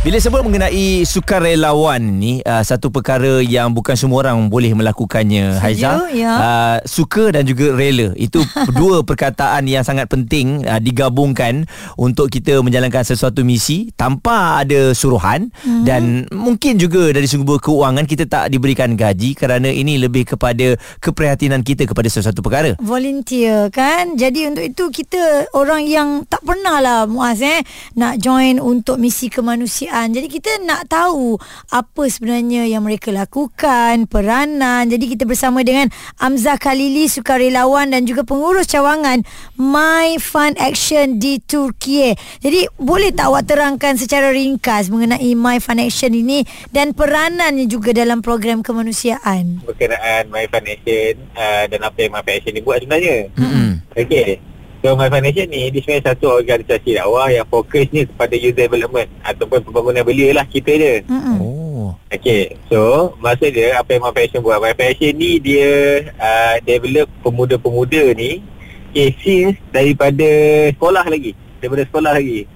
Bila sebut mengenai sukarelawan ni uh, satu perkara yang bukan semua orang boleh melakukannya Haiza. ya. Uh, suka dan juga rela. Itu dua perkataan yang sangat penting uh, digabungkan untuk kita menjalankan sesuatu misi tanpa ada suruhan hmm. dan mungkin juga dari sumber keuangan kita tak diberikan gaji kerana ini lebih kepada keprihatinan kita kepada sesuatu perkara. volunteer kan jadi untuk itu kita orang yang tak pernah lah Muaz eh nak join untuk misi kemanusiaan jadi kita nak tahu apa sebenarnya yang mereka lakukan peranan jadi kita bersama dengan Amzah Khalili sukarelawan dan juga pengurus cawangan My Fun Action di Turki jadi boleh tak awak terangkan secara ringkas mengenai My Fun Action ini dan peranannya juga dalam program kemanusiaan berkenaan My Foundation uh, dan apa yang My Foundation ni buat sebenarnya. Mm-mm. Okey. So My Foundation ni dia sebenarnya satu organisasi dakwah yang fokusnya kepada user development ataupun pembangunan belia lah kita je. Mm-mm. Oh. Okey. So maksud dia apa yang My Foundation buat. My Foundation ni dia uh, develop pemuda-pemuda ni okay, since daripada sekolah lagi. Daripada sekolah lagi.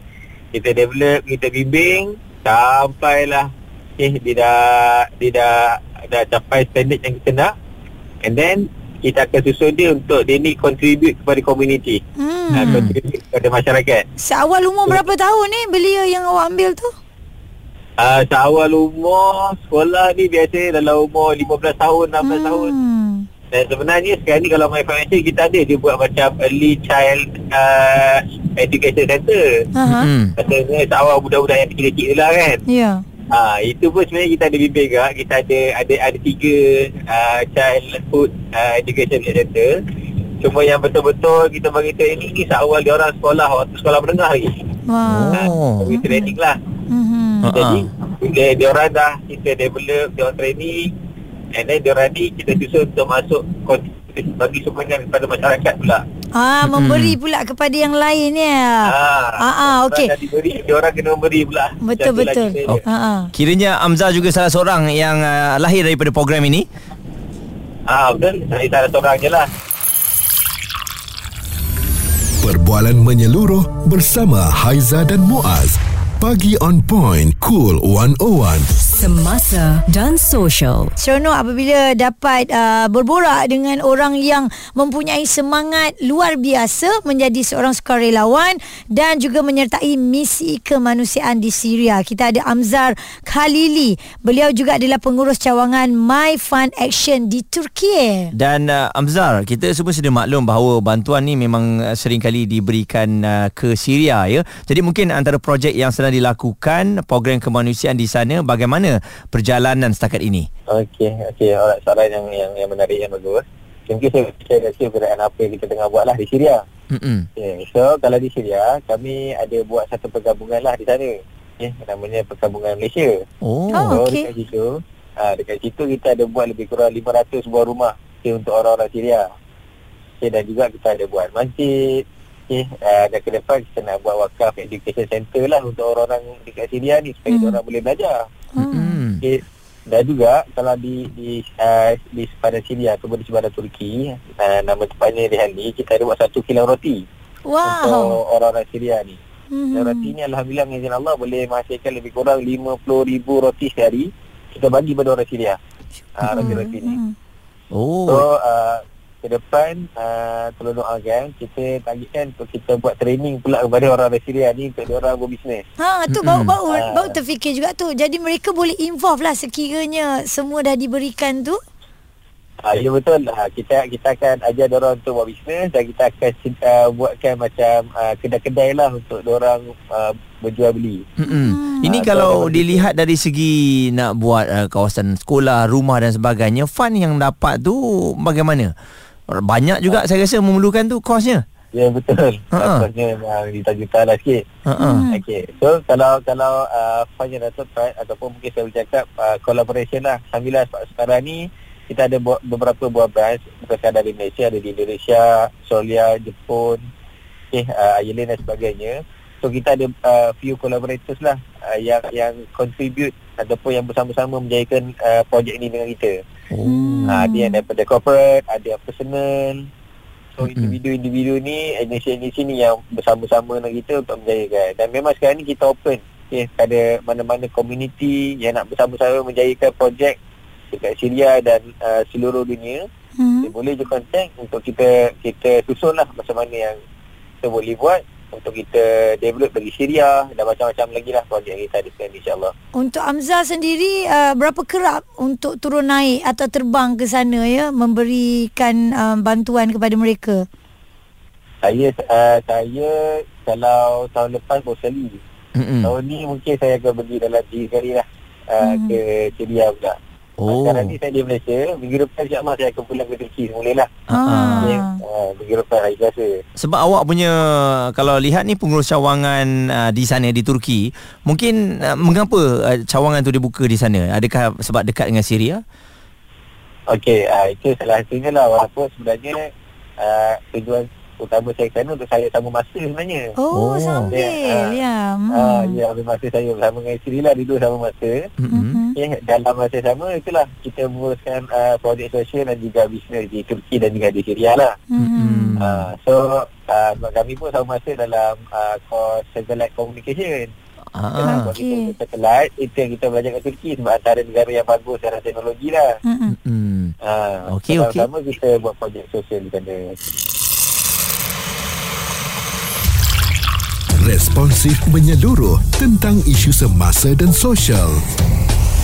Kita develop, kita bimbing sampailah okay, dia dah dia dah dah capai standard yang kita nak and then kita akan susun dia untuk dia ni contribute kepada community Hmm. uh, contribute kepada masyarakat Seawal umur berapa tahun ni belia yang awak ambil tu? uh, seawal umur sekolah ni biasa dalam umur 15 tahun 16 hmm. tahun dan sebenarnya sekarang ni kalau My Financial kita ada dia buat macam early child uh, education center Aha. Mm. Katanya seawal budak-budak yang kecil-kecil lah kan Ya. Ah itu pun sebenarnya kita ada bimbing juga. Kita ada ada ada tiga uh, childhood uh, education center. Cuma yang betul-betul kita bagi training ni seawal dia orang sekolah waktu sekolah menengah lagi. Wah. Oh. Ah, bagi training lah. Mhm. Ha, Jadi ha. bila dia orang dah kita develop dia orang training and then dia orang ni kita susun untuk masuk bagi sumbangan kepada masyarakat pula. Ah, memberi pula kepada yang lain ya. Ah, Ah, ah, okey. Dah diberi, dia orang kena memberi pula. Betul tu lah betul. Oh. Ha ah. Kiranya Amzah juga salah seorang yang uh, lahir daripada program ini. Ah betul. Saya salah seorang je lah. Perbualan menyeluruh bersama Haiza dan Muaz. Pagi on point. Cool 101. Semasa dan social. Seronok apabila dapat uh, berborak dengan orang yang mempunyai semangat luar biasa menjadi seorang sukarelawan dan juga menyertai misi kemanusiaan di Syria. Kita ada Amzar Khalili. Beliau juga adalah pengurus cawangan My Fun Action di Turki. Dan uh, Amzar, kita semua sedia maklum bahawa bantuan ni memang uh, sering kali diberikan uh, ke Syria ya. Jadi mungkin antara projek yang sedang dilakukan program kemanusiaan di sana bagaimana perjalanan setakat ini? Okey, okey. Alright, soalan yang yang, yang menarik yang bagus. Mungkin saya share kecil berkaitan apa yang kita tengah buat lah di Syria. Mm-mm. Okay, so kalau di Syria, kami ada buat satu pergabungan lah di sana. Okay, namanya Pergabungan Malaysia. Oh. So okey. dekat situ, ah dekat situ kita ada buat lebih kurang 500 buah rumah okay, untuk orang-orang Syria. Okay, dan juga kita ada buat masjid. Okay, uh, dan ke depan kita nak buat wakaf education center lah untuk orang-orang dekat Syria ni supaya hmm. orang boleh belajar. Mm-mm. Okay. Dan juga kalau di di uh, di sepadan Syria ataupun di sepadan Turki, uh, nama tempatnya di Hali, kita ada buat satu kilang roti Wow. untuk orang-orang Syria ni. Mhm. Dan roti ni alhamdulillah dengan izin Allah boleh menghasilkan lebih kurang 50,000 roti sehari kita bagi pada orang Syria. Uh, roti-roti ni. Mhm. Oh. So uh, ke depan uh, tolong doakan kita targetkan untuk kita buat training pula kepada orang-orang Syria ni untuk dia orang berbisnes. Ha tu Mm-mm. baru baru Ah. baru terfikir juga tu. Jadi mereka boleh involve lah sekiranya semua dah diberikan tu. Ah, ya betul lah. Kita kita akan ajar orang untuk buat bisnes dan kita akan uh, buatkan macam uh, kedai-kedai lah untuk orang uh, berjual beli. Mm-mm. Ini Ah, kalau so- dilihat dari segi nak buat uh, kawasan sekolah, rumah dan sebagainya, fund yang dapat tu bagaimana? Banyak juga saya rasa memerlukan tu kosnya. Ya betul. Ha-ha. Maksudnya memang juta-juta lah sikit. Ha Hmm. Okey. So kalau kalau uh, yang dapat pride ataupun mungkin saya boleh cakap uh, collaboration lah. Alhamdulillah se- sekarang ni kita ada bu- beberapa buah branch bukan sekadar di Malaysia ada di Indonesia, Australia, Jepun, okay, uh, Ireland dan sebagainya. So kita ada uh, few collaborators lah uh, yang yang contribute ataupun yang bersama-sama menjayakan uh, projek ini dengan kita. Oh. Hmm. Hmm. Uh, ada yang daripada corporate, ada yang personal. So individu-individu ni agensi-agensi ni yang bersama-sama dengan kita untuk menjayakan dan memang sekarang ni kita open okay, pada mana-mana komuniti yang nak bersama-sama menjayakan projek dekat Syria dan uh, seluruh dunia Hmm. dia boleh je contact untuk kita kita susun lah macam mana yang kita boleh buat untuk kita develop bagi Syria dan macam-macam lagi lah projek yang kita adakan insyaAllah Untuk Amza sendiri uh, berapa kerap untuk turun naik atau terbang ke sana ya memberikan uh, bantuan kepada mereka? saya uh, saya kalau tahun lepas baru sekali Mm-mm. tahun ni mungkin saya akan pergi dalam tiga kali lah uh, Hmm. ke Syria pula Oh. Sekarang ni saya di Malaysia Minggu depan insyaAllah saya akan pulang ke Turki semula lah Ah. okay. uh, Minggu depan hari biasa Sebab awak punya kalau lihat ni pengurus cawangan uh, di sana di Turki, mungkin uh, mengapa uh, cawangan tu dibuka di sana? Adakah sebab dekat dengan Syria? Okey, uh, itu salah satunya lah walaupun sebenarnya uh, tujuan utama saya sana untuk saya sama masa sebenarnya. Oh, Oh. sambil Ya, ah. ya. Hmm. Ah, ya, ambil masa saya bersama dengan isteri lah, duduk sama masa. Mm-mm. Okay, dalam masa sama itulah kita menguruskan uh, projek sosial dan juga bisnes di Turki dan juga di Syria lah. Mhm. Uh, so, uh, kami pun sama masa dalam uh, course satellite communication. Ah. Kalau Okey. kita satellite, itu yang kita belajar kat Turki sebab antara negara yang bagus dalam teknologi lah. Mhm. Mm. Uh, Okey, okey. Sama-sama kita buat projek sosial di sana. Responsif menyeluruh tentang isu semasa dan sosial.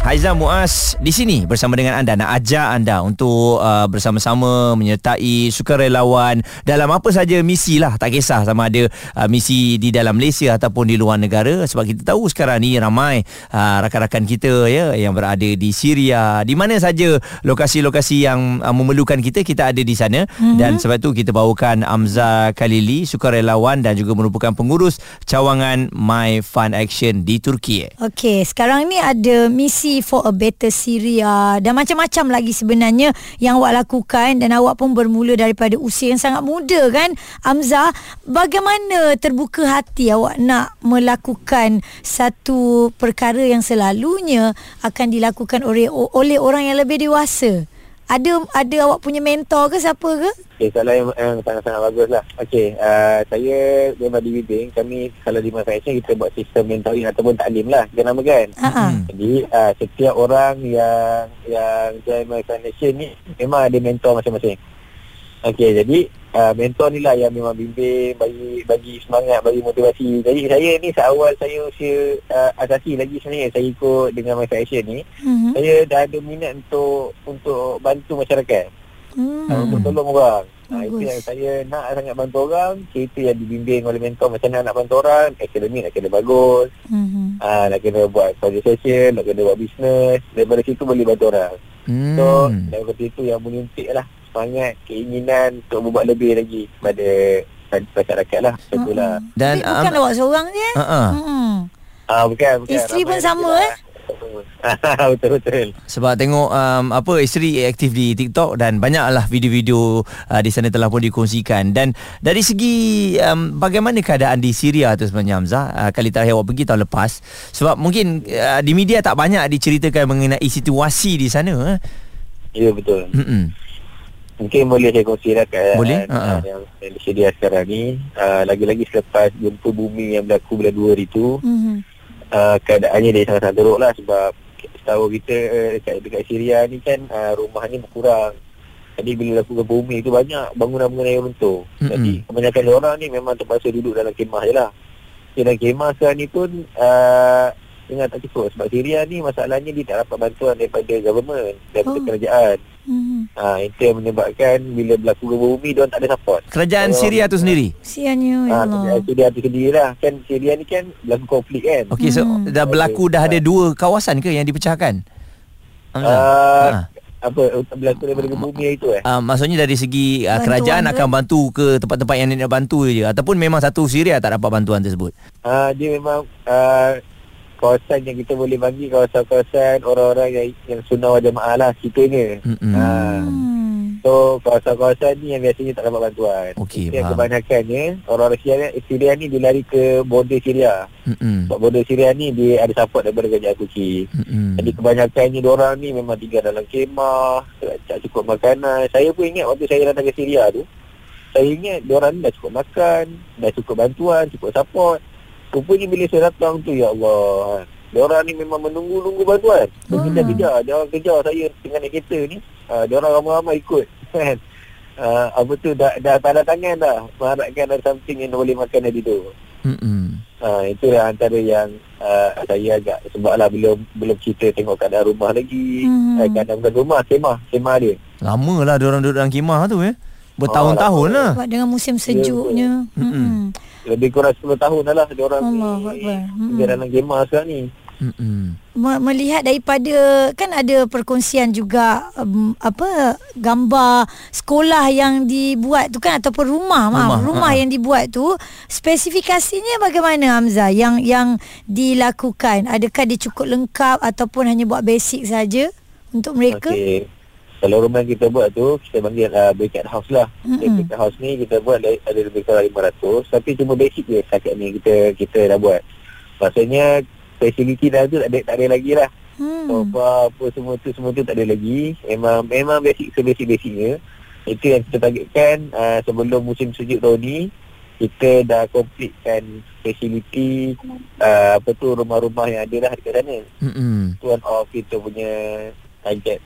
Haizam Muaz di sini bersama dengan anda. Nak ajak anda untuk uh, bersama-sama menyertai sukarelawan dalam apa saja misi lah. Tak kisah sama ada uh, misi di dalam Malaysia ataupun di luar negara. Sebab kita tahu sekarang ni ramai uh, rakan-rakan kita ya yang berada di Syria. Di mana saja lokasi-lokasi yang uh, memerlukan kita kita ada di sana. Mm-hmm. dan sebab tu kita bawakan Amza Khalili sukarelawan dan juga merupakan pengurus cawangan My Fun Action di Turki. Okey, sekarang ni ada misi for a better Syria dan macam-macam lagi sebenarnya yang awak lakukan dan awak pun bermula daripada usia yang sangat muda kan. Amza, bagaimana terbuka hati awak nak melakukan satu perkara yang selalunya akan dilakukan oleh oleh orang yang lebih dewasa? Ada ada awak punya mentor ke siapa ke? Okay, soalan yang, yang sangat-sangat bagus lah. Okay, uh, saya memang dibimbing. Kami kalau di Action, kita buat sistem mentoring ataupun taklim lah. Kita namakan. Ha ah. Jadi, uh, setiap orang yang yang join My Foundation ni, memang ada mentor masing-masing. Okay, jadi uh, mentor ni lah yang memang bimbing, bagi bagi semangat, bagi motivasi. Jadi saya ni seawal saya usia uh, asasi lagi sebenarnya saya ikut dengan My Foundation ni, Mhm. saya dah ada minat untuk untuk bantu masyarakat. Hmm. untuk tolong orang. Ha, itu yang saya nak sangat bantu orang. Kita yang dibimbing oleh mentor macam mana nak bantu orang. Akademik nak kena bagus. Mhm. Ha, nak kena buat projek sosial, nak kena buat bisnes. Daripada situ boleh bantu orang. Hmm. So, daripada itu yang menyuntik lah semangat, keinginan untuk berbuat lebih lagi kepada masyarakat lah. Betul lah. Dan, Tapi bukan um, awak seorang je. eh? Uh-uh. Hmm. Ah, bukan, bukan. Isteri pun sama, eh? lah. Betul-betul. Sebab tengok um, apa isteri aktif di TikTok dan banyaklah video-video uh, di sana telah pun dikongsikan dan dari segi um, bagaimana keadaan di Syria tu sebenarnya Hamzah uh, kali terakhir awak pergi tahun lepas sebab mungkin uh, di media tak banyak diceritakan mengenai situasi di sana eh. Ya, betul. Mm-mm. Mungkin boleh saya kongsikan keadaan Boleh, uh, yang, yang disedia sekarang ni. Uh, lagi-lagi selepas gempa bumi yang berlaku bulan 2 hari tu, Mhm. uh, keadaannya dia sangat-sangat teruk lah sebab setahu kita uh, dekat, dekat Syria ni kan uh, rumah ni berkurang. Jadi bila berlaku gempa bumi tu banyak bangunan-bangunan yang runtuh. Mm-mm. Jadi kebanyakan orang ni memang terpaksa duduk dalam kemah je lah. Dan kemah sekarang ni pun uh, dengar tak cukup sebab Syria ni masalahnya dia tak dapat bantuan daripada government, daripada Oh. kerajaan. Mhm. Ha, itu yang menyebabkan bila berlaku gempa bumi dia tak ada support. Kerajaan Kalau- Syria tu sendiri. Siannya ya Ha, Allah. Syria tu sendiri lah. Kan Syria ni kan berlaku konflik kan. Okey so Hmm. dah berlaku dah ada dua kawasan ke yang dipecahkan? Uh, Ha. apa berlaku daripada gempa bumi itu eh? Uh, maksudnya dari segi uh, Bantuan kerajaan ke? akan bantu ke tempat-tempat yang nak bantu je ataupun memang satu Syria tak dapat bantuan tersebut. Ha, dia memang uh, kawasan yang kita boleh bagi kawasan-kawasan orang-orang yang, yang sunnah wal jamaah lah kitanya. Mm-mm. Ha, Hmm. So kawasan-kawasan ni yang biasanya tak dapat bantuan. Okey, Yang faham. kebanyakannya orang-orang Syria, Syria ni dia lari ke border Syria. Mm-mm. Sebab border Syria ni dia ada support daripada kerajaan Turki. Jadi kebanyakannya orang ni memang tinggal dalam kemah, tak cukup makanan. Saya pun ingat waktu saya datang ke Syria tu, saya ingat orang ni dah cukup makan, dah cukup bantuan, cukup support. Rupanya bila saya datang tu, ya Allah, Diorang ni memang menunggu-nunggu bantuan. Kejar-kejar. Dia orang kejar saya tengah naik kereta ni. Uh, dia orang ramai-ramai ikut. Kan? Uh, apa tu dah, dah tanda tangan dah. Mengharapkan ada something yang boleh makan dari tu. Mm-mm. Uh, itulah antara yang uh, saya agak sebab lah belum belum cerita tengok keadaan rumah lagi. Hmm. Hmm. Uh, keadaan bukan rumah, kemah, kemah dia. Lama lah orang duduk dalam kemah tu eh. Bertahun-tahun Oh, lah. Sebab dengan musim sejuknya. Mm-mm. Mm-mm. Lebih kurang 10 tahun dah lah dia orang ni. Hmm. tinggal dalam kemah sekarang ni. Mm-mm. Me- melihat daripada kan ada perkongsian juga um, apa gambar sekolah yang dibuat tu kan ataupun rumah Rumah, rumah, rumah ha. yang dibuat tu spesifikasinya bagaimana Hamzah yang yang dilakukan adakah dia cukup lengkap ataupun hanya buat basic saja untuk mereka Okey. Kalau rumah yang kita buat tu kita panggil uh, bracket house lah. Mm-hmm. Bracket house ni kita buat le- ada lebih kurang 500 tapi cuma basic je setakat ni kita kita dah buat. Maksudnya facility dah tu tak ada, tak ada lagi lah. hmm. Sofa apa semua tu semua tu tak ada lagi. Memang memang basic sebasic-basicnya. Itu yang kita targetkan uh, sebelum musim sejuk tahun ni kita dah completekan facility uh, apa tu rumah-rumah yang ada dah dekat sana. Mm-mm. Itu one of kita punya target.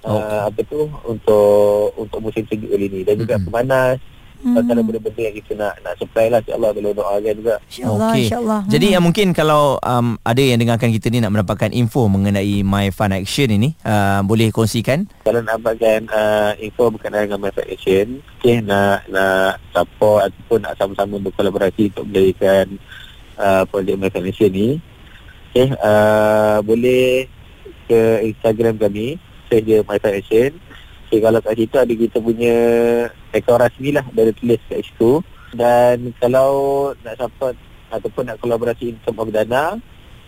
Oh. Uh, apa tu untuk untuk musim sejuk kali ni dan juga Mm-mm. pemanas Hmm. antara benda-benda yang kita nak nak supply lah insya-Allah kalau doakan juga. InsyaAllah Okey. insyaAllah Jadi Hmm. uh, mungkin kalau um, ada yang dengarkan kita ni nak mendapatkan info mengenai My Fun Action ini, uh, boleh kongsikan? Kalau nak dapatkan uh, info berkenaan dengan Manfaat Action okay, nak nak support ataupun nak sama-sama berkolaborasi untuk mendirikan uh, projek Manfaat Action ni okay, uh, boleh ke Instagram kami search je Manfaat Action okay, kalau kat situ ada kita punya akaun rasmi lah dah ada tulis kat situ dan kalau nak support ataupun nak kolaborasi in term of dana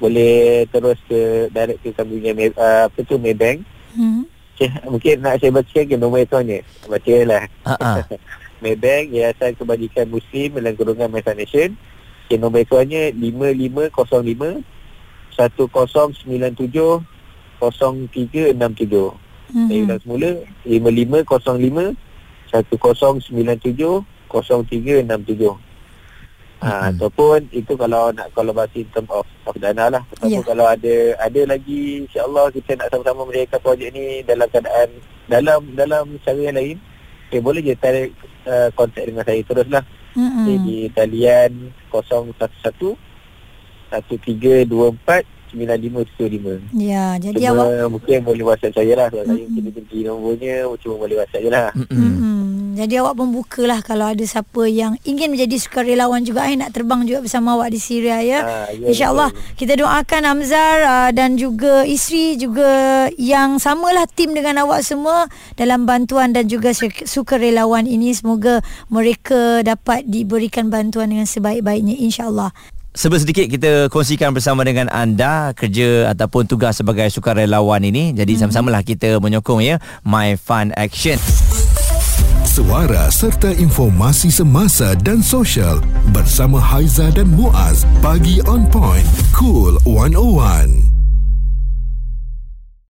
boleh terus ke direct ke kami punya uh, apa tu Maybank hmm. Okay, mungkin nak saya baca ke nombor akaunnya. Baca lah. Ha ah. Maybank, Yayasan Kebajikan Muslim dalam kurungan Manfaat Nation. Okay, nombor akaunnya 5505 1097 0367. Hmm. Saya ulang semula 5505 1097 0367. Ha, Mm-mm. ataupun itu kalau nak kolaborasi in term of, of dana lah ataupun Ya. kalau ada ada lagi insyaAllah kita nak sama-sama mendirikan projek ni dalam keadaan dalam dalam cara yang lain okay, boleh je tarik uh, kontak dengan saya terus lah Hmm. okay, di talian 011 1324 9575 Ya, jadi Cuma awak mungkin boleh whatsapp saya lah Kalau saya Mm-mm. mungkin beri nombornya Cuma boleh whatsapp je lah Mm-mm. Hmm. Jadi awak pun bukalah kalau ada siapa yang ingin menjadi sukarelawan juga eh nak terbang juga bersama awak di Syria ya. Ah, ya, InsyaAllah betul. kita doakan Amzar uh, dan juga isteri juga yang samalah tim dengan awak semua dalam bantuan dan juga su- sukarelawan ini semoga mereka dapat diberikan bantuan dengan sebaik-baiknya insyaAllah. Sebelum sedikit kita kongsikan bersama dengan anda kerja ataupun tugas sebagai sukarelawan ini. Jadi sama-samalah kita menyokong ya My Fun Action. Suara serta informasi semasa dan sosial bersama Haiza dan Muaz. Pagi on point. Cool 101.